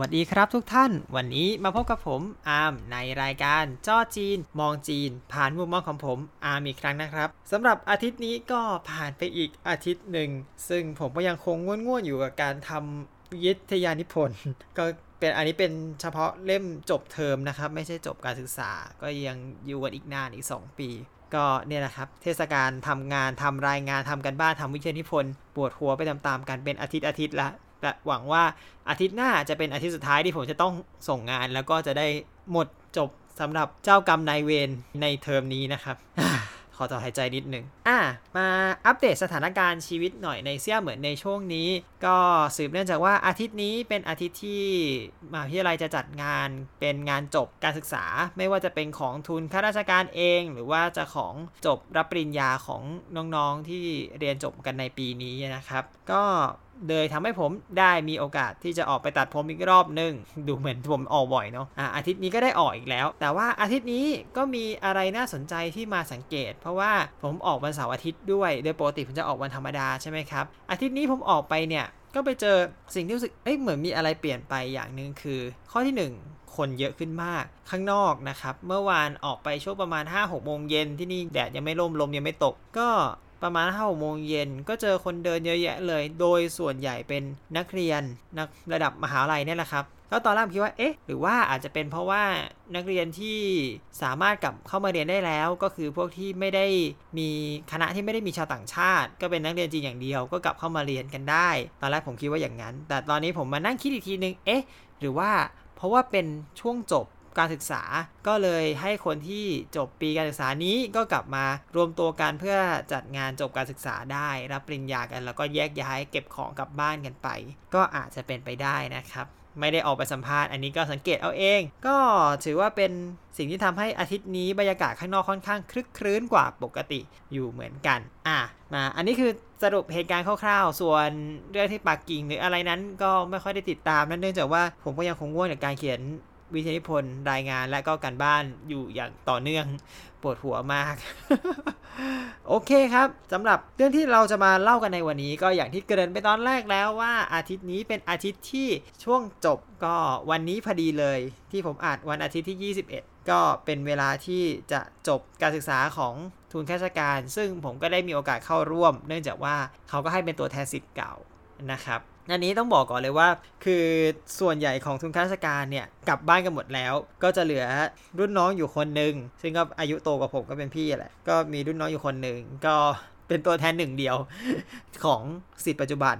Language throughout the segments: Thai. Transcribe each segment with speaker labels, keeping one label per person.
Speaker 1: วัสดีครับทุกท่าน วันนี้มาพบกับผมอาร์มในรายการจ้อจีน มองจีน ผ่านมุมมองของผมอาร์มอีกครั้งนะครับสำหรับอาทิตย์นี้ก็ผ่านไปอีกอาทิตย์หนึ่ง ซึ่งผมก็ยังคงง่วนๆอยู่กับการทำวิทยานิพนธ์ก็เป็นอันนี้เป็นเฉพาะเล่มจบเทอมนะครับ ไม่ใช่จบการศึกษา ก็ยังอยู่กันอีกนานอีก 2 ปี ก็เนี่ยนะครับ เทศกาลทำงานทำรายงานทำกันบ้านทำวิทยานิพนธ์ปวดหัวไปตามๆกันเป็นอาทิตย์อาทิตย์ละ หวังว่าอาทิตย์หน้าจะเป็นอาทิตย์สุดท้ายที่ผมจะต้องส่งงาน แล้วก็จะได้หมดจบสำหรับเจ้ากรรมนายเวรในเทอมนี้นะครับขอต่อหายใจนิดนึง อะ มาอัปเดตสถานการณ์ชีวิตหน่อยในเซี่ยเหมือนในช่วงนี้ ก็สืบเนื่องจากว่าอาทิตย์นี้เป็นอาทิตย์ที่มหาวิทยาลัยจะจัดงานเป็นงานจบการศึกษา ไม่ว่าจะเป็นของทุนข้าราชการเอง หรือว่าจะของจบรับปริญญาของน้องๆที่เรียนจบกันในปีนี้นะครับ ก็เลยทำให้ผมได้มีโอกาสที่จะออกไปตัดผมอีกรอบหนึ่งดูเหมือนผมออกบ่อยเนาะอะอาทิตย์นี้ก็ได้ออกอีกแล้ว แต่ว่าอาทิตย์นี้ก็มีอะไรน่าสนใจที่มาสังเกต เพราะว่าผมออกวันเสาร์อาทิตย์ด้วย โดยปกติผมจะออกวันธรรมดาใช่ไหมครับ อาทิตย์นี้ผมออกไปเนี่ย ก็ไปเจอสิ่งที่รู้สึกเอ้ยเหมือนมีอะไรเปลี่ยนไปอย่างหนึ่งคือ ข้อที่ 1 คนเยอะขึ้นมากข้างนอกนะครับ เมื่อวานออกไปช่วงประมาณ 5-6โมงเย็นที่นี่แดดยังไม่ร่มลมยังไม่ตก ก็ประมาณห้าโมงเย็นก็เจอคนเดินเยอะแยะเลย โดยส่วนใหญ่เป็นนักเรียนนักระดับมหาลัยเนี่ยแหละครับ แล้วตอนแรกคิดว่าเอ๊ะหรือว่าอาจจะเป็นเพราะว่านักเรียนที่สามารถกลับเข้ามาเรียนได้แล้ว ก็คือพวกที่ไม่ได้มีคณะที่ไม่ได้มีชาวต่างชาติ ก็เป็นนักเรียนจีนอย่างเดียวก็กลับเข้ามาเรียนกันได้ ตอนแรกผมคิดว่าอย่างนั้น แต่ตอนนี้ผมมานั่งคิดอีกทีนึงเอ๊ะหรือว่าเพราะว่าเป็นช่วงจบการศึกษา ก็เลยให้คนที่จบปีการศึกษานี้ก็กลับมารวมตัวกันเพื่อจัดงานจบการศึกษาได้ รับปริญญากัน แล้วก็แยกย้ายเก็บของกลับบ้านกันไป ก็อาจจะเป็นไปได้นะครับ ไม่ได้ออกไปสัมภาษณ์อันนี้ก็สังเกตเอาเอง ก็ถือว่าเป็นสิ่งที่ทำให้อาทิตย์นี้บรรยากาศข้างนอกค่อนข้างคลึกครื้นกว่าปกติอยู่เหมือนกัน อะมาอันนี้คือสรุปเหตุการณ์คร่าวๆ ส่วนเรื่องที่ปักกิ่งหรืออะไรนั้นก็ไม่ค่อยได้ติดตามนั่นเนื่องจากว่าผมก็ยังคงง่วงกับการเขียน วิทยานิพนธ์รายงานและก็การบ้านอยู่อย่างต่อเนื่องปวดหัวมาก โอเคครับสำหรับเรื่องที่เราจะมาเล่ากันในวันนี้ ก็อย่างที่เกริ่นไปตอนแรกแล้วว่าอาทิตย์นี้เป็นอาทิตย์ที่ช่วงจบก็วันนี้พอดีเลย ที่ผมอัดวันอาทิตย์ที่ 21 ก็เป็นเวลาที่จะจบการศึกษาของทุนข้าราชการ ซึ่งผมก็ได้มีโอกาสเข้าร่วม เนื่องจากว่าเขาก็ให้เป็นตัวแทนสิทธิ์เก่านะครับ อันนี้ต้องบอกก่อนเลยว่า คือส่วนใหญ่ของทุนข้าราชการเนี่ยกลับบ้านกันหมดแล้ว ก็จะเหลือรุ่นน้องอยู่คนหนึ่งซึ่งก็อายุโตกว่าผมก็เป็นพี่แหละก็มีรุ่นน้องอยู่คนหนึ่งก็เป็นตัวแทนหนึ่งเดียวของสิทธิ์ปัจจุบัน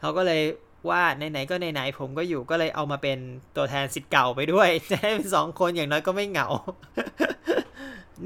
Speaker 1: เขาก็เลยว่าไหนๆก็ไหนๆผมก็อยู่ก็เลยเอามาเป็นตัวแทนสิทธิ์เก่าไปด้วย จะได้เป็นสองคนอย่างน้อยก็ไม่เหงา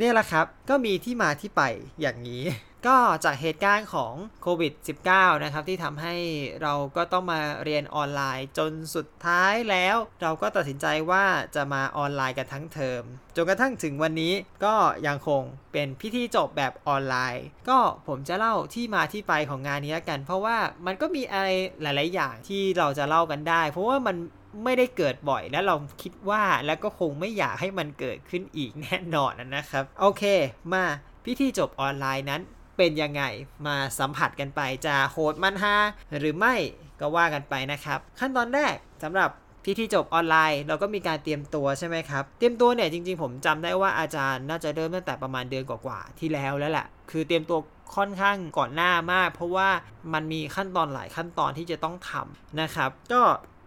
Speaker 1: นี่ยแหละครับ ก็มีที่มาที่ไปอย่างนี้ ก็จากเหตุการณ์ของโควิด -19 นะครับ ที่ทำให้เราก็ต้องมาเรียนออนไลน์ จนสุดท้ายแล้ว เราก็ตัดสินใจว่าจะมาออนไลน์กันทั้งเทอม จนกระทั่งถึงวันนี้ก็ยังคงเป็นพิธีจบแบบออนไลน์ ก็ผมจะเล่าที่มาที่ไปของงานนี้กัน เพราะว่ามันก็มีอะไรหลาย ๆ อย่างที่เราจะเล่ากันได้ เพราะว่ามัน ไม่ได้เกิดบ่อยและเราคิดว่าแล้วก็คงไม่อยากให้มันเกิดขึ้นอีกแน่นอนนะครับ โอเค มาพิธีจบออนไลน์นั้นเป็นยังไงมาสัมผัสกันไปจะโหดมันฮาหรือไม่ก็ว่ากันไปนะครับ ขั้นตอนแรกสำหรับพิธีจบออนไลน์ เราก็มีการเตรียมตัวใช่ไหมครับ เตรียมตัวเนี่ยจริงๆ ผมจำได้ว่าอาจารย์น่าจะเริ่มตั้งแต่ประมาณเดือนกว่าๆที่แล้วแล้วแหละคือเตรียมตัวค่อนข้างก่อนหน้ามาก เพราะว่ามันมีขั้นตอนหลายขั้นตอนที่จะต้องทำนะครับ ก็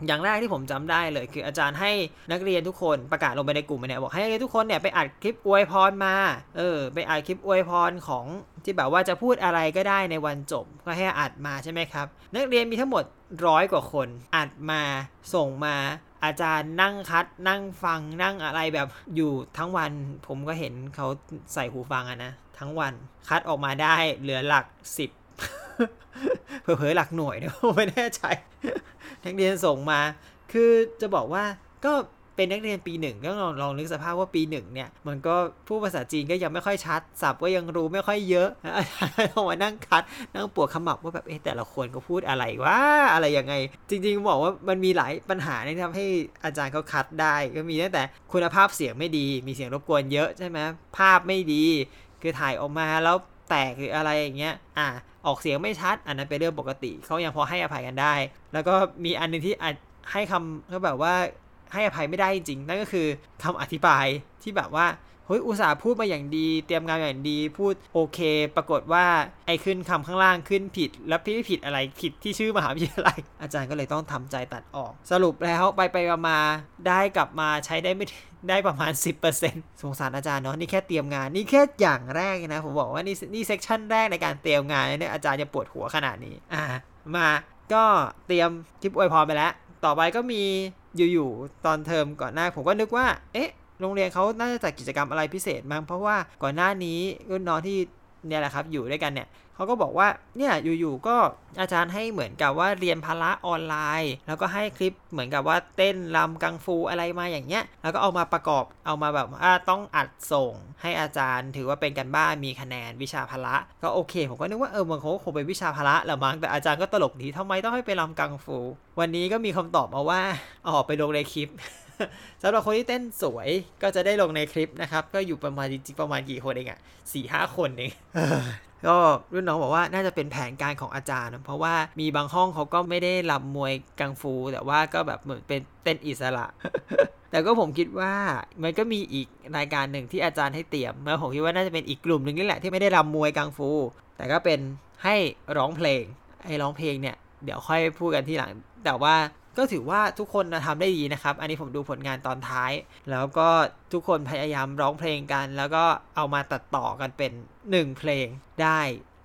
Speaker 1: อย่างแรกที่ผมจำได้เลยคืออาจารย์ให้นักเรียนทุกคนประกาศลงไปในกลุ่มเนี่ยบอกให้นักเรียนทุกคนเนี่ยไปอัดคลิปอวยพรมา เออ ไปอัดคลิปอวยพรของที่แบบว่าจะพูดอะไรก็ได้ในวันจบก็ให้อัดมาใช่ไหมครับ นักเรียนมีทั้งหมดร้อยกว่าคน อัดมาส่งมาอาจารย์นั่งคัดนั่งฟังนั่งอะไรแบบอยู่ทั้งวัน ผมก็เห็นเขาใส่หูฟังอะนะทั้งวันคัดออกมาได้เหลือหลักสิบเผลอๆหลักหน่วยเนี่ยไม่แน่ใจ นักเรียนส่งมา คือจะบอกว่าก็เป็นนักเรียนปีหนึ่งก็ลองลองนึกสภาพว่าปีหนึ่งเนี่ย มันก็ผู้ภาษาจีนก็ยังไม่ค่อยชัดศัพท์ก็ยังรู้ไม่ค่อยเยอะต้องมานั่งคัดนั่งปวดขมับว่าแบบเอ๊ะแต่ละคนก็พูดอะไรว่าอะไรยังไง จริง ๆ บอกว่ามันมีหลายปัญหาที่ทำให้อาจารย์เขาคัดได้ก็มีตั้งแต่คุณภาพเสียงไม่ดี มีเสียงรบกวนเยอะใช่ไหมภาพไม่ดี คือถ่ายออกมาแล้ว แตกหรืออะไรอย่างเงี้ย อะออกเสียงไม่ชัด อันนั้นเป็นเรื่องปกติ เขายังพอให้อภัยกันได้ แล้วก็มีอันนึงที่อาให้คำก็แบบว่าให้อภัยไม่ได้จริงๆนั่นก็คือคำอธิบายที่แบบว่า เฮ้ย อุตส่าห์พูดมาอย่างดี เตรียมงานอย่างดี พูดโอเค ปรากฏว่าไอ้ขึ้นคำข้างล่างขึ้นผิด แล้วพี่ผิดอะไร ผิดที่ชื่อมหาวิทยาลัย อาจารย์ก็เลยต้องทำใจตัดออก สรุปแล้วไปไปมาได้กลับมาใช้ได้ไม่ ได้ประมาณ 10%สงสารอาจารย์เนาะนี่แค่เตรียมงานนี่แค่อย่างแรกนะผมบอกว่านี่นี่เซกชันแรกในการเตรียมงานเนี่ยอาจารย์จะปวดหัวขนาดนี้อ่ามาก็เตรียมคลิปอวยพรไปแล้ว ต่อไปก็มีอยู่ๆตอนเทอมก่อนหน้าผมก็นึกว่า เอ๊ะ โรงเรียนเขาน่าจะจัดกิจกรรมอะไรพิเศษมั้งเพราะว่าก่อนหน้านี้รุ่นน้องที่ เนี่ยแหละครับอยู่ด้วยกันเนี่ยเขาก็บอกว่าเนี่ยอยู่ๆก็อาจารย์ให้เหมือนกับว่าเรียนพละออนไลน์ แล้วก็ให้คลิปเหมือนกับว่าเต้นรำกังฟูอะไรมาอย่างเงี้ยแล้วก็เอามาประกอบเอามาแบบว่าต้องอัดส่ง ให้อาจารย์ถือว่าเป็นกันบ้านมีคะแนนวิชาพละก็โอเค ผมก็นึกว่าเออมันคงเป็นวิชาพละแหละมั้งแต่อาจารย์ก็ตลกดีทำไมต้องให้ไปรำกังฟู วันนี้ก็มีคำตอบมาว่าออกไปลงในคลิป สำหรับคนที่เต้นสวยก็จะได้ลงในคลิปนะครับ ก็อยู่ประมาณจริงๆประมาณกี่คนเองอะสี่ห้าคนเองก็รุ่นน้องบอกว่าน่าจะเป็นแผนการของอาจารย์ เพราะว่ามีบางห้องเขาก็ไม่ได้รำมวยกังฟู แต่ว่าก็แบบเหมือนเป็นเต้นอิสระ แต่ก็ผมคิดว่ามันก็มีอีกรายการหนึ่งที่อาจารย์ให้เตรียมแล้วผมคิดว่าน่าจะเป็นอีกกลุ่มหนึ่งนี่แหละที่ไม่ได้รำมวยกังฟู แต่ก็เป็นให้ร้องเพลงไอ้ร้องเพลงเนี่ย เดี๋ยวค่อยพูดกันที่หลัง แต่ว่าก็ถือว่าทุกคนทำได้ดีนะครับ อันนี้ผมดูผลงานตอนท้าย แล้วก็ทุกคนพยายามร้องเพลงกัน แล้วก็เอามาตัดต่อกันเป็น 1 เพลงได้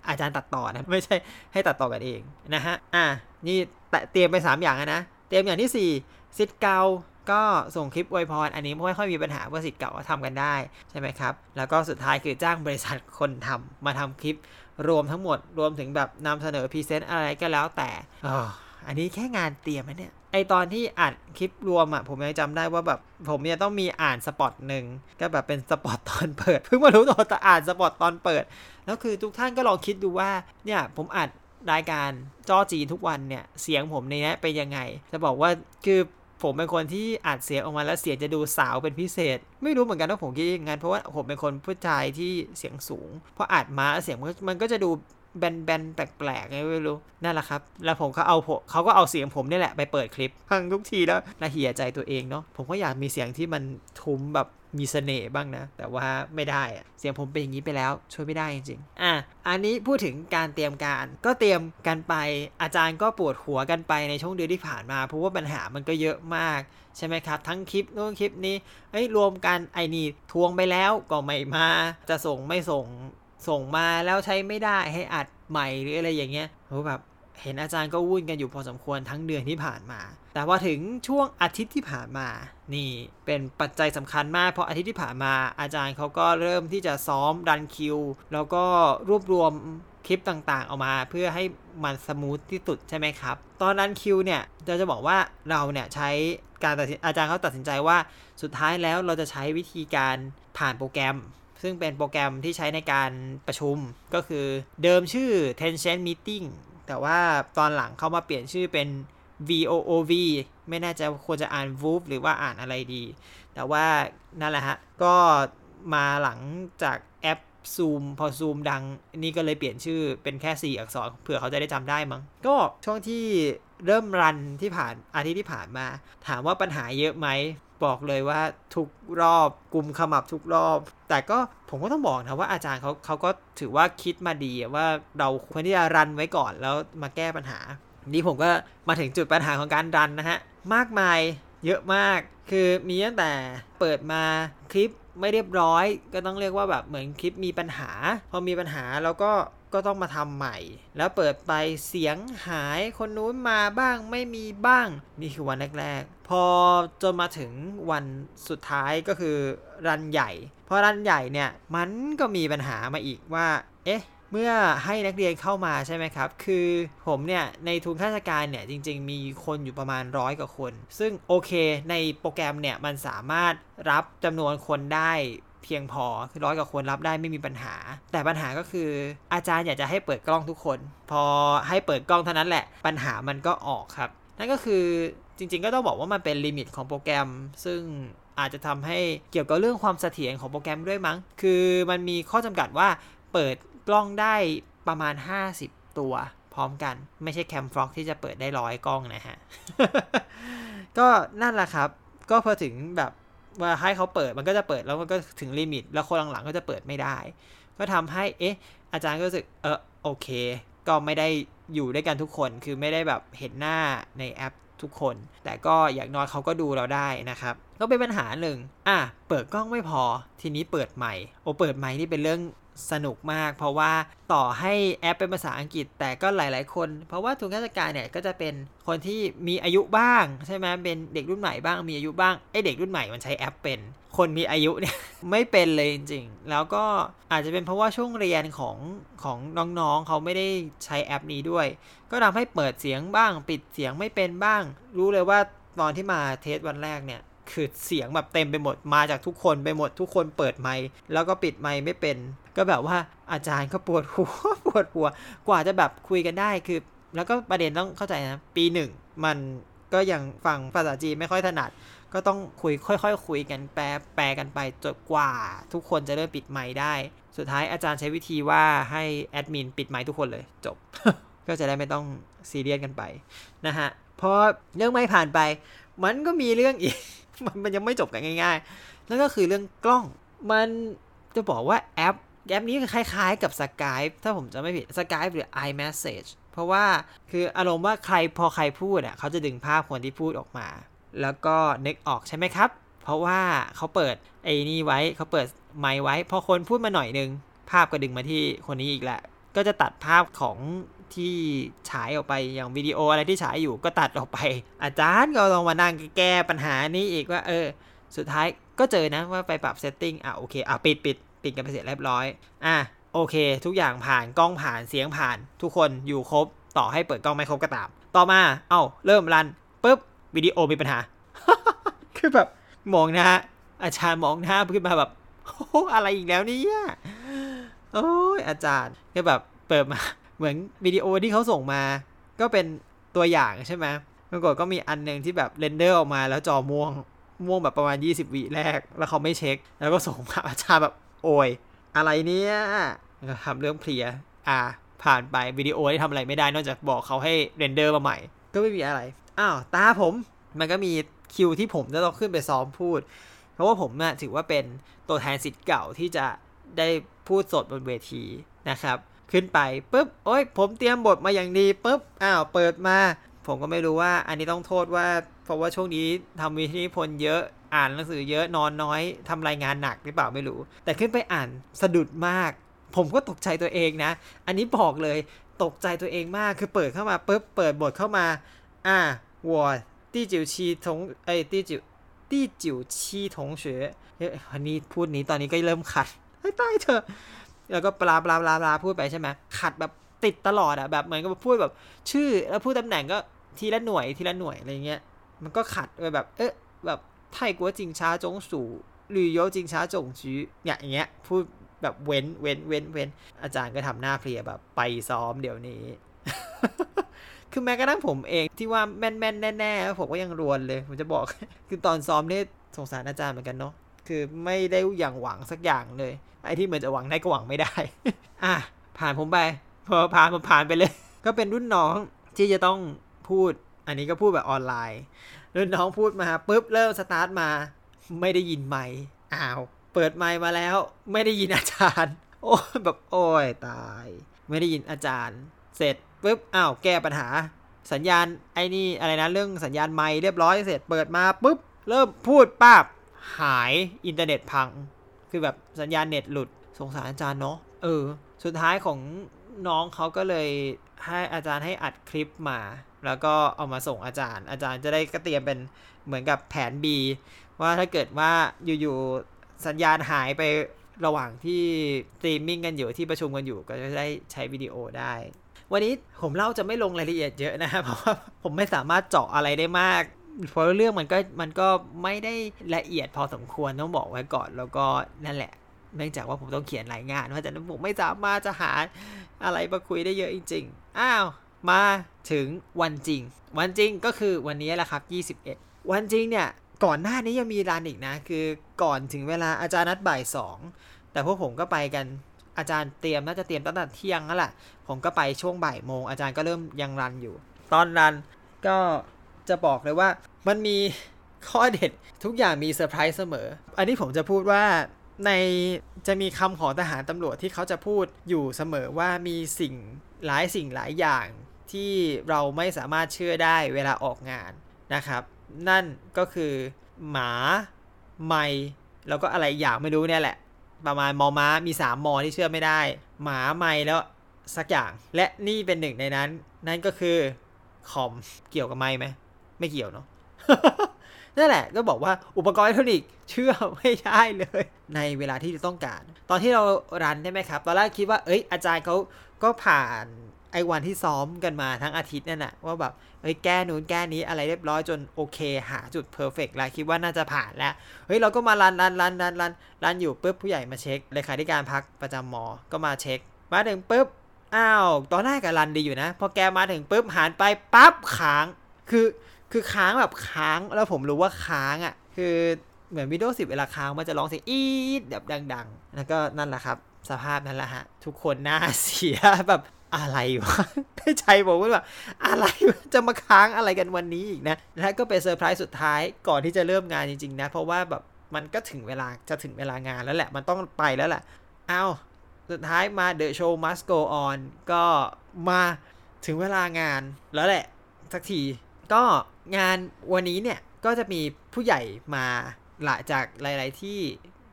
Speaker 1: อาจารย์ตัดต่อนะไม่ใช่ให้ตัดต่อกันเองนะฮะอะนี่เตรียมไป 3 อย่างนะเตรียมอย่างที่4ซิทเกาก็ส่งคลิปอวยพรอันนี้ไม่ค่อยมีปัญหาเพราะศิษย์เก่าก็ทำกันได้ใช่ไหมครับ แล้วก็สุดท้ายคือจ้างบริษัทคนทำมาทำคลิป รวมทั้งหมดรวมถึงแบบนำเสนอ present อะไรก็แล้วแต่อันนี้แค่งานเตรียมเนี่ยไอ้ตอนที่อัดคลิปรวมอะผมยังจำได้ว่าแบบผมเนี่ยต้องมีอ่าน spot หนึ่งก็แบบเป็น spot ตอนเปิดเพิ่งมารู้ตอนแต่อ่าน spot ตอนเปิดแล้วคือทุกท่านก็ลองคิดดูว่าเนี่ยผมอัดรายการจ้อจีนทุกวันเนี่ยเสียงผมในนี้เป็นยังไง จะบอกว่าคือ ผมเป็นคนที่อัดเสียงออกมาแล้วเสียงจะดูสาวเป็นพิเศษ ไม่รู้เหมือนกันว่าผมคิดยังไงเพราะว่าผมเป็นคนผู้ชายที่เสียงสูงพออัดมาเสียงมันก็จะดูแบนๆแปลกๆไงไม่รู้นั่นแหละครับ แล้วผมเขาเอาเขาก็เอาเสียงผมนี่แหละไปเปิดคลิปฟังทุกทีแล้วละเหียใจตัวเองเนาะผมก็อยากมีเสียงที่มันทุ้มแบบ มีเสน่ห์บ้างนะ แต่ว่าไม่ได้เสียงผมเป็นอย่างนี้ไปแล้วช่วยไม่ได้จริงๆอะอันนี้พูดถึงการเตรียมการก็เตรียมกันไปอาจารย์ก็ปวดหัวกันไปในช่วงเดือนที่ผ่านมาเพราะว่าปัญหามันก็เยอะมากใช่ไหมครับ ทั้งคลิปนู้นคลิปนี้เอ้ยรวมกันไอ้นี่ทวงไปแล้วก็ไม่มาจะส่งไม่ส่งส่งมาแล้วใช้ไม่ได้ให้อัดใหม่หรืออะไรอย่างเงี้ยโหแบบ เห็นอาจารย์ก็วุ่นกันอยู่พอสมควรทั้งเดือนที่ผ่านมา แต่ว่าถึงช่วงอาทิตย์ที่ผ่านมา นี่เป็นปัจจัยสำคัญมาก เพราะอาทิตย์ที่ผ่านมาอาจารย์เขาก็เริ่มที่จะซ้อมดันคิว แล้วก็รวบรวมคลิปต่างๆ ออกมาเพื่อให้มันสมูทที่สุดใช่ไหมครับ ตอนนั้นคิวเนี่ยจะจะบอกว่าเราเนี่ยใช้การตัดอาจารย์เขาตัดสินใจว่าสุดท้ายแล้วเราจะใช้วิธีการผ่านโปรแกรม ซึ่งเป็นโปรแกรมที่ใช้ในการประชุมก็คือเดิมชื่อ Tencent Meeting แต่ว่าตอนหลังเขามาเปลี่ยนชื่อเป็น VOOV ไม่แน่ใจควรจะอ่าน VOOV หรือว่าอ่านอะไรดี แต่ว่านั่นแหละฮะ ก็มาหลังจากแอป Zoom พอ Zoom ดัง นี่ก็เลยเปลี่ยนชื่อเป็นแค่ 4 อักษรเผื่อเขาจะได้จำได้มั้ง ก็ช่วงที่เริ่มรันที่ผ่านอาทิตย์ที่ผ่านมา ถามว่าปัญหาเยอะไหม บอกเลยว่าทุกรอบกลุ่มขมับทุกรอบ แต่ก็ผมก็ต้องบอกนะว่าอาจารย์เขาเขาก็ถือว่าคิดมาดีว่าเราควรที่จะรันไว้ก่อนแล้วมาแก้ปัญหา นี่ผมก็มาถึงจุดปัญหาของการรันนะฮะ มากมายเยอะมากคือมีตั้งแต่เปิดมาคลิป ไม่เรียบร้อย ก็ต้องเรียกว่าแบบเหมือนคลิปมีปัญหา พอมีปัญหาแล้วก็ก็ต้องมาทำใหม่ แล้วเปิดไปเสียงหายคนนู้นมาบ้างไม่มีบ้าง นี่คือวันแรก ๆ พอจนมาถึงวันสุดท้ายก็คือรันใหญ่ พอรันใหญ่เนี่ยมันก็มีปัญหามาอีกว่า เอ๊ะ เมื่อให้นักเรียนเข้ามาใช่ไหมครับ คือผมเนี่ย ในทุนข้าราชการเนี่ย จริง ๆ มีคนอยู่ประมาณร้อยกว่าคน ซึ่งโอเคในโปรแกรมเนี่ย มันสามารถรับจำนวนคนได้เพียงพอคือร้อยกว่าคนรับได้ไม่มีปัญหา แต่ปัญหาก็คืออาจารย์อยากจะให้เปิดกล้องทุกคน พอให้เปิดกล้องเท่านั้นแหละ ปัญหามันก็ออกครับ นั่นก็คือจริง ๆ ก็ต้องบอกว่ามันเป็นลิมิตของโปรแกรม ซึ่งอาจจะทำให้เกี่ยวกับเรื่องความเสถียรของโปรแกรมด้วยมั้ง คือมันมีข้อจำกัดว่าเปิด กล้องได้ประมาณ 50 ตัวพร้อมกัน ไม่ใช่แคมฟล็อกที่จะเปิดได้ร้อยกล้องนะฮะ ก็นั่นแหละครับ ก็พอถึงแบบว่าให้เขาเปิดมันก็จะเปิดแล้วมันก็ถึงลิมิต แล้วคนหลังๆก็จะเปิดไม่ได้ ก็ทำให้เอ๊ะ อาจารย์ก็รู้สึกเออโอเค ก็ไม่ได้อยู่ด้วยกันทุกคน คือไม่ได้แบบเห็นหน้าในแอปทุกคน แต่ก็อย่างน้อยเขาก็ดูเราได้นะครับ ก็เป็นปัญหาหนึ่งอะเปิดกล้องไม่พอ ทีนี้เปิดใหม่ โอเปิดใหม่นี่เป็นเรื่อง สนุกมาก เพราะว่าต่อให้แอปเป็นภาษาอังกฤษแต่ก็หลาย ๆ คน เพราะว่าทุนราชการเนี่ยก็จะเป็นคนที่มีอายุบ้างใช่ไหมเป็นเด็กรุ่นใหม่บ้างมีอายุบ้างไอเด็กรุ่นใหม่มันใช้แอปเป็นคนมีอายุเนี่ยไม่เป็นเลยจริงๆ แล้วก็อาจจะเป็นเพราะว่าช่วงเรียนของของน้องๆ เขาไม่ได้ใช้แอปนี้ด้วย ก็ทำให้เปิดเสียงบ้าง ปิดเสียงไม่เป็นบ้าง รู้เลยว่าตอนที่มาเทสวันแรกเนี่ย คือเสียงแบบเต็มไปหมดมาจากทุกคนไปหมดทุกคนเปิดไมค์แล้วก็ปิดไมค์ไม่เป็น ก็แบบว่าอาจารย์ก็ปวดหัวปวดหัว กว่าจะแบบคุยกันได้คือ แล้วก็ประเด็นต้องเข้าใจนะ ปีหนึ่งมันก็ยังฟังภาษาจีนไม่ค่อยถนัด ก็ต้องคุยค่อยๆคุยกันแปลแปลกันไปจนกว่า ทุกคนจะเริ่มปิดไมค์ได้ สุดท้ายอาจารย์ใช้วิธีว่าให้แอดมินปิดไมค์ทุกคนเลยจบ ก็จะได้ไม่ต้องซีเรียสกันไปนะฮะพอเรื่องไม่ผ่านไป มันก็มีเรื่องอีก มันยังไม่จบกันง่าย ๆ แล้วก็คือเรื่องกล้องมันจะบอกว่าแอป แอปนี้คล้ายๆกับ Skype ถ้าผมจะไม่ผิด Skype หรือ iMessage เพราะว่าคืออารมณ์ว่าใครพอใครพูดอะเขาจะดึงภาพคนที่พูดออกมา แล้วก็นึกออกใช่ไหมครับ เพราะว่าเขาเปิดไอ้นี่ไว้เขาเปิดไมค์ไว้ พอคนพูดมาหน่อยนึง ภาพก็ดึงมาที่คนนี้อีกแหละ ก็จะตัดภาพของที่ฉายออกไปอย่างวิดีโออะไรที่ฉายอยู่ก็ตัดออกไป อาจารย์ก็ต้องมานั่งแก้ปัญหานี้อีกว่า เออ สุดท้ายก็เจอนะว่าไปปรับ setting อะโอเคอะปิดปิด ปิดกันไปเสร็จเรียบร้อย อะโอเค ทุกอย่างผ่านกล้องผ่านเสียงผ่าน ทุกคนอยู่ครบ ต่อให้เปิดกล้องไม่ครบก็ตาม ต่อมา เอ้า เริ่ม run ปุ๊บวิดีโอมีปัญหา คือแบบมองหน้าอาจารย์มองหน้าขึ้นมาแบบโอ้อะไรอีกแล้วเนี่ยโอ้ยอาจารย์ก็แบบเปิดมา เหมือนวิดีโอที่เขาส่งมา ก็เป็นตัวอย่างใช่ไหมปรากฏก็มีอันหนึ่งที่แบบ render ออกมาแล้วจอม่วงม่วงแบบประมาณ 20 วิแรก แล้วเขาไม่เช็ค แล้วก็ส่งมาอาจารย์แบบ โอยอะไรเนี่ยทำเรื่องเพลียอ่า ผ่านไปวิดีโอที่ทำอะไรไม่ได้นอกจากบอกเขาให้ render มาใหม่ ก็ไม่มีอะไรอ้าวตาผมมันก็มีคิวที่ผมจะต้องขึ้นไปซ้อมพูด เพราะว่าผมน่ะถือว่าเป็นตัวแทนศิษย์เก่าที่จะได้พูดสดบนเวทีนะครับ ขึ้นไปปุ๊บโอ้ยผมเตรียมบทมาอย่างดีปุ๊บอ้าวเปิดมา ผมก็ไม่รู้ว่าอันนี้ต้องโทษว่า เพราะว่าช่วงนี้ทำวิทยุพลเยอะ อ่านหนังสือเยอะนอนน้อย ทำรายงานหนักหรือเปล่าไม่รู้ แต่ขึ้นไปอ่านสะดุดมาก ผมก็ตกใจตัวเองนะ อันนี้บอกเลยตกใจตัวเองมากคือเปิดเข้ามาปุ๊บเปิดบทเข้ามา อ่าวอร์ตี้จิ๋วชีทงเอ้ตี้จิ๋วตี้จิ๋วชีทงเฉยอันนี้พูดนี้ตอนนี้ก็เริ่มขัดใต้เธอแล้วก็ปลาปลาปลาปลาพูดไปใช่ไหมขัดแบบติดตลอดอะแบบเหมือนกับพูดแบบ ชื่อแล้วพูดตำแหน่งก็ทีละหน่วยทีละหน่วยอะไรเงี้ยมันก็ขัดไปแบบ เอ๊ะแบบ ไทยกัวจิงช้าจงสู่หรือโยจิงช้าจงจื้อเนี่ยอย่างเงี้ยพูดแบบเว้นเว้นเว้นเว้นอาจารย์ก็ทำหน้าเพลียแบบไปซ้อมเดี๋ยวนี้ คือแม้กระทั่งผมเองที่ว่าแม่นแม่นแน่ๆผมก็ยังรวนเลย ผมจะบอก คือตอนซ้อมนี่สงสารอาจารย์เหมือนกันเนาะคือไม่ได้อย่างหวังสักอย่างเลย ไอ้ที่เหมือนจะหวังได้ก็หวังไม่ได้ อะผ่านผมไป พอผ่านผมผ่านไปเลย ก็เป็นรุ่นน้องที่จะต้องพูด อันนี้ก็พูดแบบออนไลน์ รุ่นน้องพูดมาปุ๊บเริ่มสตาร์ทมา ไม่ได้ยินไมค์อ้าว เปิดไมค์มาแล้ว ไม่ได้ยินอาจารย์ โอ้แบบโอ้ยตาย ไม่ได้ยินอาจารย์ เสร็จปุ๊บอ้าวแก้ปัญหา สัญญาณไอ้นี่อะไรนะเรื่องสัญญาณไมค์เรียบร้อยเสร็จเปิดมาปุ๊บเริ่มพูดป้าบหายอินเทอร์เน็ตพัง คือแบบสัญญาณเน็ตหลุดสงสารอาจารย์เนาะเออ สุดท้ายของ น้องเขาก็เลยให้อาจารย์ให้อัดคลิปมา แล้วก็เอามาส่งอาจารย์ อาจารย์จะได้ก็เตรียมเป็นเหมือนกับแผน B ว่าถ้าเกิดว่าอยู่ๆสัญญาณหายไประหว่างที่สตรีมมิ่งกันอยู่ที่ประชุมกันอยู่ก็จะได้ใช้วิดีโอได้ วันนี้ผมเล่าจะไม่ลงรายละเอียดเยอะนะครับเพราะว่าผมไม่สามารถเจาะอะไรได้มากเพราะเรื่องมันก็มันก็ไม่ได้ละเอียดพอสมควรต้องบอกไว้ก่อนแล้วก็นั่นแหละ เนื่องจากว่าผมต้องเขียนรายงานเพราะฉะนั้นผมไม่สามารถจะหาอะไรมาคุยได้เยอะจริง ๆ อ้าว มาถึงวันจริง วันจริงก็คือวันนี้แหละครับ 21 วันจริงเนี่ยก่อนหน้านี้ยังมีรันอีกนะ คือก่อนถึงเวลาอาจารย์นัดบ่ายสองแต่พวกผมก็ไปกันอาจารย์เตรียมน่าจะเตรียมตั้งแต่เที่ยงนั่นแหละผมก็ไปช่วงบ่ายโมงอาจารย์ก็เริ่มยังรันอยู่ ตอนรันก็จะบอกเลยว่ามันมีข้อเด็ดทุกอย่างมีเซอร์ไพรส์เสมอ อันนี้ผมจะพูดว่า ในจะมีคำของทหารตำรวจที่เขาจะพูดอยู่เสมอว่ามีสิ่งหลายสิ่งหลายอย่างที่เราไม่สามารถเชื่อได้เวลาออกงานนะครับ นั่นก็คือหมาไม่แล้วก็อะไรอย่างไม่รู้เนี่ยแหละ ประมาณมอม้ามี 3 มอที่เชื่อไม่ได้ หมาไม่แล้วสักอย่าง และนี่เป็นหนึ่งในนั้น นั่นก็คือคอมเกี่ยวกับไม้ไหมไม่เกี่ยวเนาะ นั่นแหละก็บอกว่าอุปกรณ์อิเล็กทรอนิกส์เชื่อไม่ได้เลย ในเวลาที่ต้องการ ตอนที่เรา run ใช่ไหมครับตอนแรกคิดว่าเอ้ยอาจารย์เขาก็ผ่านไอ้วันที่ซ้อมกันมาทั้งอาทิตย์นั่นแหะว่าแบบเฮ้ยแก้นู้นแก้นี้อะไรเรียบร้อยจนโอเค หาจุด perfect แล้วคิดว่าน่าจะผ่านแล้ว เฮ้ยเราก็มา run run run run run run อยู่ปุ๊บผู้ใหญ่มาเช็คเลขาธิการพรรคประจำมอ ก็มาเช็ค มาถึงปุ๊บอ้าวตอนแรกก็ run ดีอยู่นะ พอแกมาถึงปุ๊บหันไปปั๊บค้าง คือ คือค้างแบบค้างแล้วผมรู้ว่าค้างอะ คือเหมือนวิดีโอสิบเวลาค้างมันจะร้องเสียงอีดแบบดัง ๆ แล้วก็นั่นแหละครับ สภาพนั้นแหละฮะ ทุกคนหน้าเสียแบบอะไรวะในใจผมว่าแบบอะไรจะมาค้างอะไรกันวันนี้อีกนะ และก็เป็นเซอร์ไพรส์สุดท้ายก่อนที่จะเริ่มงานจริง ๆ นะ เพราะว่าแบบมันก็ถึงเวลาจะถึงเวลางานแล้วแหละ มันต้องไปแล้วแหละเอาสุดท้ายมา The Show Must Go On ก็มาถึงเวลางานแล้วแหละ สักที ก็งานวันนี้เนี่ยก็จะมีผู้ใหญ่มาหละจากหลาย ๆ ที่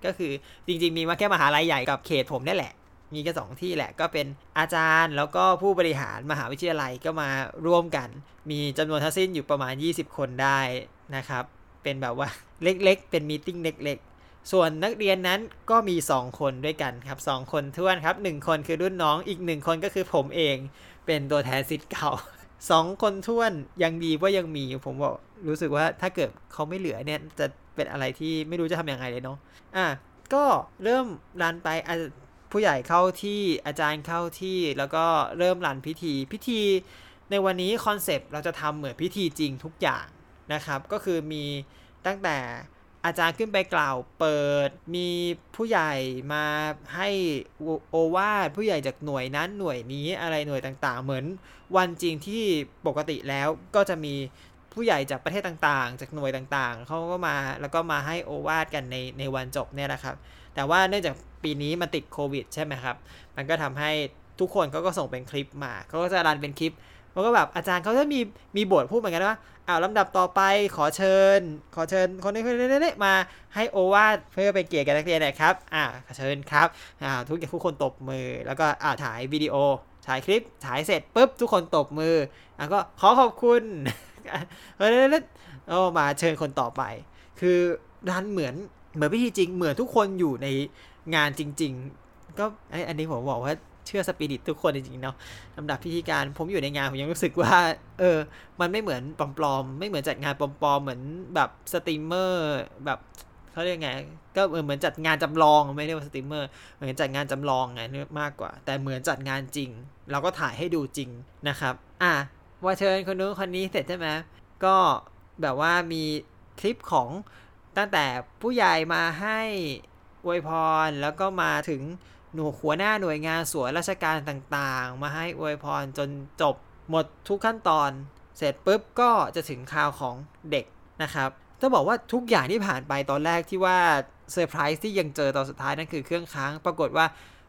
Speaker 1: ก็คือจริง ๆ มีมาแค่มหาลัยใหญ่กับเขตผมนี่แหละ มีแค่สองที่แหละก็เป็นอาจารย์แล้วก็ผู้บริหารมหาวิทยาลัยก็มาร่วมกัน มีจำนวนทั้งสิ้นอยู่ประมาณ 20 คนได้นะครับ เป็นแบบว่าเล็ก ๆ เป็นมีติ้งเล็ก ๆ ส่วนนักเรียนนั้นก็มี 2 คนด้วยกันครับ 2 คนท้วนครับ 1 คนคือรุ่นน้องอีก 1 คนก็คือผมเอง เป็นตัวแทนสิทธิ์เก่า สองคนท้วนยังดีว่ายังมีผมบอกรู้สึกว่าถ้าเกิดเขาไม่เหลือเนี่ยจะเป็นอะไรที่ไม่รู้จะทำยังไงเลยเนาะอะก็เริ่มรันไปผู้ใหญ่เข้าที่อาจารย์เข้าที่แล้วก็เริ่ม run พิธีพิธี ในวันนี้ concept เราจะทำเหมือนพิธีจริงทุกอย่างนะครับ ก็คือมีตั้งแต่ อาจารย์ขึ้นไปกล่าวเปิด มีผู้ใหญ่มาให้โอวาทผู้ใหญ่จากหน่วยนั้นหน่วยนี้อะไรหน่วยต่างๆ เหมือนวันจริงที่ปกติแล้วก็จะมีผู้ใหญ่จากประเทศต่างๆ จากหน่วยต่างๆเขาก็มาแล้วก็มาให้โอวาทกันในในวันจบเนี่ยนะครับ แต่ว่าเนื่องจากปีนี้มันติดโควิดใช่ไหมครับ มันก็ทำให้ทุกคนเขาก็ส่งเป็นคลิปมาเขาก็จะรันเป็นคลิปแล้วก็แบบอาจารย์เขาจะมีมีบทพูดเหมือนกันว่า อ้าวลำดับต่อไปขอเชิญ ขอเชิญคนนี้คนนี้มาให้โอวาทเพื่อไปเกียรติกันักเรียนนะครับอ่าเชิญครับอ่าทุกทุกคนตบมือ แล้วก็อ่าถ่ายวิดีโอถ่ายคลิปถ่ายเสร็จปุ๊บทุกคนตบมือแล้วก็ขอขอบคุณเฮ้ยโอ้มาเชิญคนต่อไป คือ run เหมือนเหมือนพิธีจริงเหมือนทุกคนอยู่ในงานจริง ๆ ก็ไอ้อันนี้ผมบอกว่า เชื่อสปิริตทุกคนจริงๆเนาะลำดับพิธีการผมอยู่ในงานผมยังรู้สึกว่า เออ มันไม่เหมือนปลอมๆ ไม่เหมือนจัดงานปลอมๆ เหมือนแบบสตรีมเมอร์แบบเขาเรียกไง ก็เหมือนจัดงานจำลองไม่เรียกว่าสตรีมเมอร์ เหมือนจัดงานจำลองไงมากกว่า แต่เหมือนจัดงานจริง เราก็ถ่ายให้ดูจริงนะครับ อะว่าเชิญคนนู้นคนนี้เสร็จใช่ไหมก็แบบว่ามีคลิปของตั้งแต่ผู้ใหญ่มาให้อวยพรแล้วก็มาถึง หน่วยหัวหน้าหน่วยงานส่วนราชการต่างๆ มาให้อวยพรจนจบหมดทุกขั้นตอน เสร็จปุ๊บก็จะถึงข่าวของเด็กนะครับจะบอกว่าทุกอย่างที่ผ่านไปตอนแรกที่ว่าเซอร์ไพรส์ที่ยังเจอตอนสุดท้ายนั่นคือเครื่องค้าง ปรากฏว่า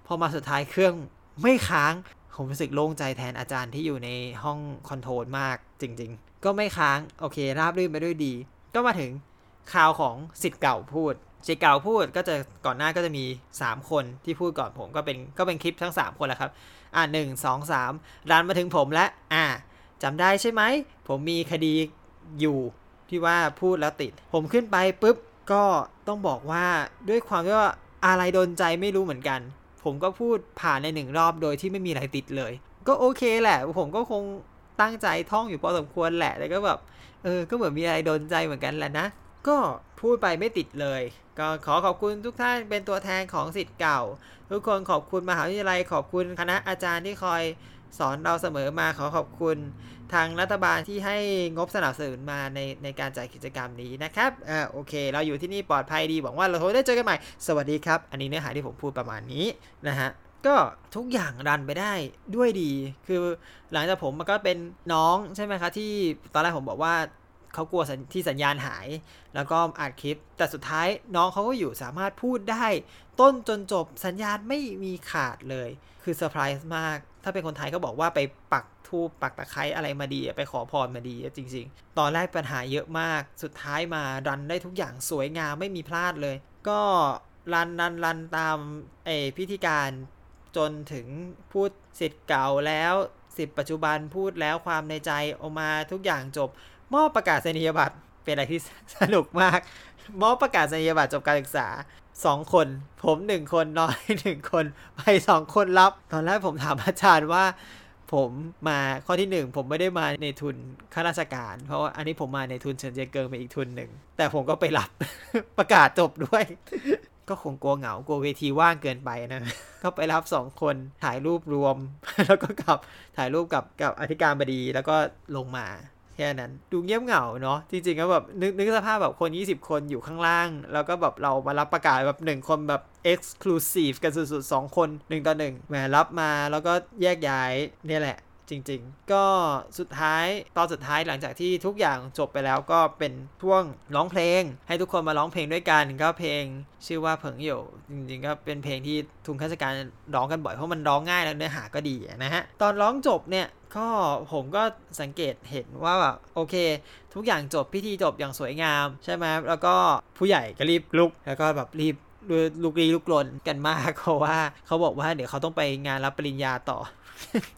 Speaker 1: พอมาสุดท้ายเครื่องไม่ค้างผมรู้สึกโล่งใจแทนอาจารย์ที่อยู่ในห้องคอนโทรลมากจริง ๆ ก็ไม่ค้าง โอเค ราบรื่นไปด้วยดี ก็มาถึงข่าวของสิทธิ์เก่าพูด สิทธิ์เก่าพูดก็จะก่อนหน้าก็จะมี 3 คนที่พูดก่อนผมก็เป็นก็เป็นคลิปทั้ง 3 คนแหละครับ อ่าหนึ่งสองสามรันมาถึงผมแล้วอ่าจำได้ใช่ไหม ผมมีคดีอยู่ที่ว่าพูดแล้วติด ผมขึ้นไปปุ๊บก็ต้องบอกว่าด้วยความที่ว่าอะไรโดนใจไม่รู้เหมือนกัน ผมก็พูดผ่านในหนึ่งรอบโดยที่ไม่มีอะไรติดเลย ก็โอเคแหละ ผมก็คงตั้งใจท่องอยู่พอสมควรแหละแต่ก็แบบเออก็เหมือนมีอะไรโดนใจเหมือนกันแหละนะ ก็พูดไปไม่ติดเลย ก็ขอขอบคุณทุกท่านเป็นตัวแทนของสิทธิ์เก่า ทุกคนขอบคุณมหาวิทยาลัย ขอบคุณคณะอาจารย์ที่คอยสอนเราเสมอมาขอขอบคุณทางรัฐบาลที่ให้งบสนับสนุนมาในในการจัดกิจกรรมนี้นะครับอ่าโอเค เราอยู่ที่นี่ปลอดภัยดีหวังว่าเราได้เจอกันใหม่ สวัสดีครับ อันนี้เนื้อหาที่ผมพูดประมาณนี้นะฮะก็ทุกอย่างรันไปได้ด้วยดี คือหลังจากผมมันก็เป็นน้องใช่ไหมคะที่ตอนแรกผมบอกว่า เขากลัวที่สัญญาณหาย แล้วก็อัดคลิป แต่สุดท้ายน้องเขาก็อยู่สามารถพูดได้ ต้นจนจบสัญญาณไม่มีขาดเลย คือเซอร์ไพรส์มาก ถ้าเป็นคนไทยก็บอกว่าไปปักทูปปักตะไคร้อะไรมาดีไปขอพรมาดีจริง ๆ ตอนแรกปัญหาเยอะมาก สุดท้ายมารันได้ทุกอย่างสวยงามไม่มีพลาดเลย ก็รันรันรันตามเอพิธีการจนถึงพูดสิทธิ์เก่าแล้วสิทธิ์ปัจจุบันพูดแล้วความในใจออกมาทุกอย่างจบ มอบประกาศนียบัตรเป็นอะไรที่สนุกมาก มอบประกาศนียบัตรจบการศึกษาสองคน ผมหนึ่งคนน้อยหนึ่งคน ไปสองคนรับ ตอนแรกผมถามอาจารย์ว่า ผมมาข้อที่หนึ่งผมไม่ได้มาในทุนข้าราชการ เพราะว่าอันนี้ผมมาในทุนเฉินเจเกิงไปอีกทุนหนึ่ง แต่ผมก็ไปรับประกาศจบด้วย ก็คงกลัวเหงากลัวเวทีว่างเกินไปนะ ก็ไปรับสองคนถ่ายรูปรวม แล้วก็กลับถ่ายรูปกับกับอธิการบดีแล้วก็ลงมา แค่นั้น ดูเงียบเหงาเนาะจริงๆก็แบบนึกนึกสภาพแบบคน 20 คนอยู่ข้างล่าง แล้วก็แบบเรามารับประกาศแบบหนึ่งคนแบบ exclusive กันสุดๆ 2 คน 1 ต่อ1แหมรับมาแล้วก็แยกย้ายเนี่ยแหละจริงๆ ก็สุดท้ายตอนสุดท้ายหลังจากที่ทุกอย่างจบไปแล้วก็เป็นช่วงร้องเพลง ให้ทุกคนมาร้องเพลงด้วยกันก็เพลงชื่อว่าเผิงโยจริงๆ ก็เป็นเพลงที่ทุนข้าราชการร้องกันบ่อยเพราะมันร้องง่ายแล้วเนื้อหาก็ดีนะฮะตอนร้องจบเนี่ย ก็ผมก็สังเกตเห็นว่าแบบโอเค ทุกอย่างจบพิธีจบอย่างสวยงาม ใช่ไหมแล้วก็ผู้ใหญ่ก็รีบลุก แล้วก็แบบรีบลุกรีลุกลนกันมากเพราะว่าเขาบอกว่าเดี๋ยวเขาต้องไปงานรับปริญญาต่อ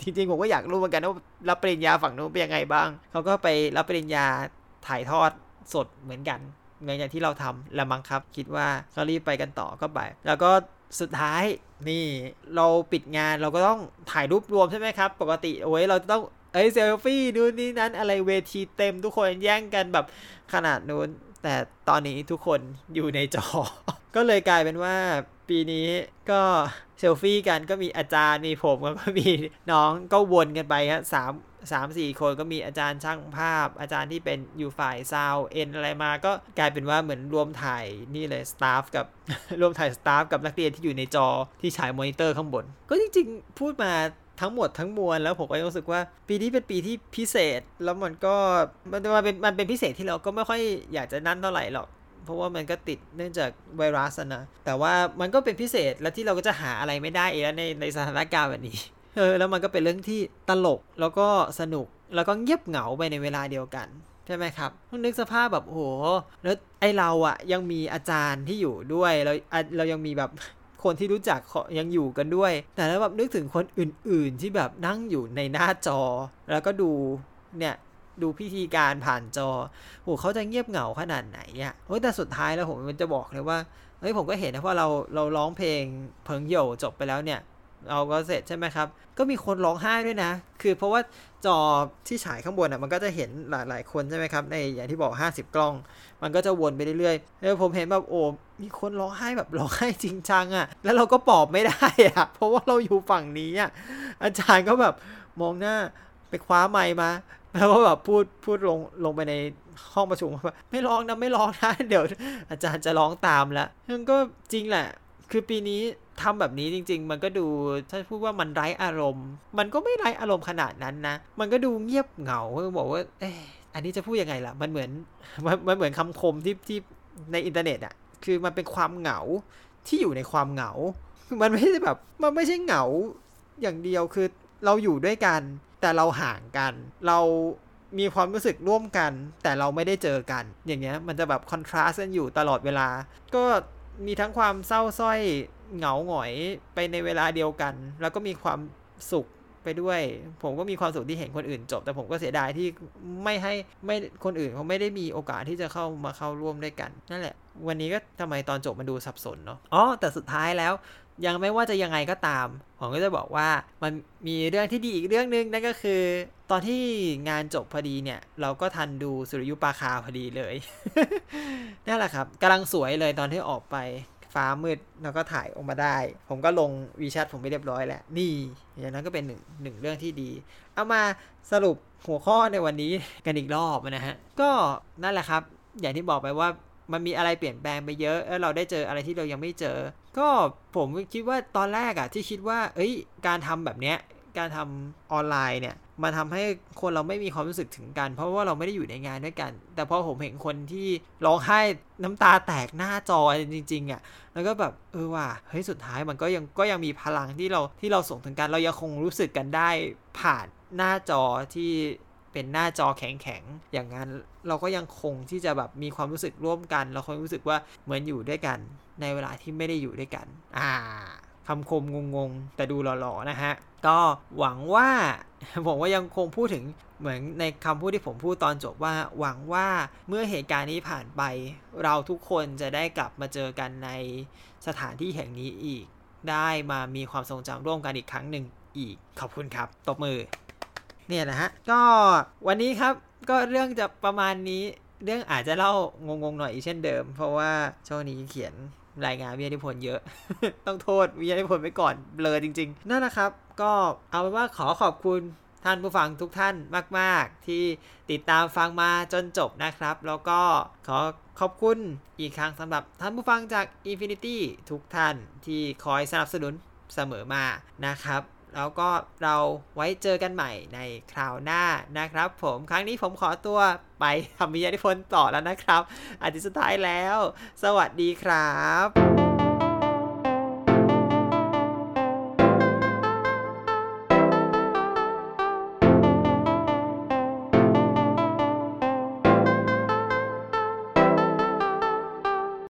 Speaker 1: จริงๆผมก็อยากรู้เหมือนกันว่ารับปริญญาฝั่งนู้นเป็นยังไงบ้าง เขาก็ไปรับปริญญาถ่ายทอดสดเหมือนกันเหมือนอย่างที่เราทำละมั้งครับ คิดว่าก็รีบไปกันต่อก็ไป แล้วก็สุดท้าย นี่เราปิดงานเราก็ต้องถ่ายรูปรวมใช่ไหมครับ ปกติโอ้ยเราต้องเอ้ยเซลฟี่นู่นนี่นั้นอะไรเวทีเต็มทุกคนแย่งกันแบบขนาดนู้น แต่ตอนนี้ทุกคนอยู่ในจอ ก็เลยกลายเป็นว่าปีนี้ก็เซลฟี่กันก็มีอาจารย์มีผมก็มีน้องก็วนกันไปครับสาม สามสี่คนก็มีอาจารย์ช่างภาพ อาจารย์ที่เป็นอยู่ฝ่าย sound en อะไรมาก็กลายเป็นว่าเหมือนรวมถ่ายนี่เลย staff กับรวมถ่าย staff กับนักเรียนที่อยู่ในจอที่ฉายมอนิเตอร์ข้างบน ก็จริงๆ พูดมาทั้งหมดทั้งมวลแล้วผมก็รู้สึกว่าปีนี้เป็นปีที่พิเศษ แล้วมันก็มันเป็นมันเป็นพิเศษที่เราก็ไม่ค่อยอยากจะนั่นเท่าไหร่หรอก เพราะว่ามันก็ติดเนื่องจากไวรัสนะแต่ว่ามันก็เป็นพิเศษและที่เราก็จะหาอะไรไม่ได้เองในในสถานการณ์แบบนี้ เออแล้วมันก็เป็นเรื่องที่ตลกแล้วก็สนุกแล้วก็เงียบเหงาไปในเวลาเดียวกันใช่ไหมครับนึกสภาพแบบโหแล้วไอเราอะยังมีอาจารย์ที่อยู่ด้วยเราเรายังมีแบบคนที่รู้จักยังอยู่กันด้วย แต่แล้วแบบนึกถึงคนอื่น ๆ ที่แบบนั่งอยู่ในหน้าจอ แล้วก็ดูเนี่ยดูพิธีการผ่านจอโหเขาจะเงียบเหงาขนาดไหนอะเฮ้แต่สุดท้ายแล้วผมมันจะบอกเลยว่าเฮ้ยผมก็เห็นนะว่าเราเราร้องเพลงเพิงโยจบไปแล้วเนี่ย เราก็เสร็จใช่ไหมครับ ก็มีคนร้องไห้ด้วยนะ คือเพราะว่าจอที่ฉายข้างบนอะมันก็จะเห็นหลาย ๆ คนใช่ไหมครับ ในอย่างที่บอก 50 กล้อง มันก็จะวนไปเรื่อยๆแล้วผมเห็นแบบโอ้ มีคนร้องไห้แบบร้องไห้จริงจังอะ แล้วเราก็ปอบไม่ได้อะ เพราะว่าเราอยู่ฝั่งนี้อะ อาจารย์ก็แบบมองหน้าไปคว้าไมค์มา แล้วก็แบบพูดพูดลงลงไปในห้องประชุมว่าไม่ร้องนะไม่ร้องนะเดี๋ยว อาจารย์จะร้องตามแล้วมันก็จริงแหละ คือปีนี้ทำแบบนี้จริง ๆ มันก็ดูถ้าพูดว่ามันไร้อารมณ์ มันก็ไม่ไร้อารมณ์ขนาดนั้นนะ มันก็ดูเงียบเหงาบอกว่าเอออันนี้จะพูดยังไงล่ะ มันเหมือนมันเหมือนคำคมที่ที่ในอินเทอร์เน็ตอะคือมันเป็นความเหงาที่อยู่ในความเหงา มันไม่ใช่แบบ มันไม่ใช่เหงาอย่างเดียวคือเราอยู่ด้วยกัน แต่เราห่างกัน เรามีความรู้สึกร่วมกัน แต่เราไม่ได้เจอกัน อย่างเงี้ยมันจะแบบคอนทราสต์กันอยู่ตลอดเวลา ก็ มีทั้งความเศร้าส้อยเหงาหงอยไปในเวลาเดียวกัน แล้วก็มีความสุขไปด้วย ผมก็มีความสุขที่เห็นคนอื่นจบ แต่ผมก็เสียดายที่ไม่ให้ไม่คนอื่นเขาไม่ได้มีโอกาสที่จะเข้ามาเข้าร่วมด้วยกัน นั่นแหละ วันนี้ก็ทำไมตอนจบมันดูสับสนเนาะอ๋อแต่สุดท้ายแล้ว ยังไม่ว่าจะยังไงก็ตาม ผมก็จะบอกว่ามันมีเรื่องที่ดีอีกเรื่องนึงนั่นก็คือ ตอนที่งานจบพอดีเนี่ย เราก็ทันดูสุริยุปราคาพอดีเลยนั่นแหละครับกำลังสวยเลยตอนที่ออกไปฟ้ามืดแล้วก็ถ่ายออกมาได้ ผมก็ลงวีแชทผมไปเรียบร้อยแล้ว นี่อย่างนั้นก็เป็นหนึ่งหนึ่งเรื่องที่ดี เอามาสรุปหัวข้อในวันนี้กันอีกรอบนะฮะ ก็นั่นแหละครับ อย่างที่บอกไปว่า มันมีอะไรเปลี่ยนแปลงไปเยอะแล้วเราได้เจออะไรที่เรายังไม่เจอ ก็ผมคิดว่าตอนแรกอะที่คิดว่า เอ้ย การทำแบบเนี้ยการทำออนไลน์เนี่ยมันทำให้คนเราไม่มีความรู้สึกถึงกัน เพราะว่าเราไม่ได้อยู่ในงานด้วยกัน แต่พอผมเห็นคนที่ร้องไห้น้ำตาแตกหน้าจอจริง ๆอะ่ะแล้วก็แบบเออว่ะเฮ้ยสุดท้ายมันก็ยังก็ยังมีพลังที่เราที่เราส่งถึงกัน เรายังคงรู้สึกกันได้ผ่านหน้าจอที่ เป็นหน้าจอแข็งๆ อย่างนั้นเราก็ยังคงที่จะแบบมีความรู้สึกร่วมกัน เราคงรู้สึกว่าเหมือนอยู่ด้วยกัน ในเวลาที่ไม่ได้อยู่ด้วยกัน อ่าคำคมงงๆ แต่ดูหล่อๆ นะฮะ ก็หวังว่าผมว่ายังคงพูดถึงเหมือนในคำพูดที่ผมพูดตอนจบว่า หวังว่าเมื่อเหตุการณ์นี้ผ่านไป เราทุกคนจะได้กลับมาเจอกันในสถานที่แห่งนี้อีก ได้มามีความทรงจำร่วมกันอีกครั้งหนึ่งอีก ขอบคุณครับ ตบมือ เนี่ยนะฮะ ก็วันนี้ครับก็เรื่องจะประมาณนี้ เรื่องอาจจะเล่างงๆหน่อยอีกเช่นเดิม เพราะว่าช่วงนี้เขียนรายงานวิทยานิพนธ์เยอะ ต้องโทษวิทยานิพนธ์ไปก่อนเบลอจริง ๆ นั่นนะครับ ก็เอาเป็นว่าขอขอบคุณท่านผู้ฟังทุกท่านมาก ๆ ที่ติดตามฟังมาจนจบนะครับ แล้วก็ขอขอบคุณอีกครั้งสำหรับท่านผู้ฟังจาก Infinity ทุกท่านที่คอยสนับสนุนเสมอมานะครับ แล้วก็เราไว้เจอกันใหม่ในคราวหน้านะครับ ผมครั้งนี้ผมขอตัวไปทำวิทยานิพนธ์ต่อแล้วนะครับอาทิตย์สุดท้ายแล้ว สวัสดีครับ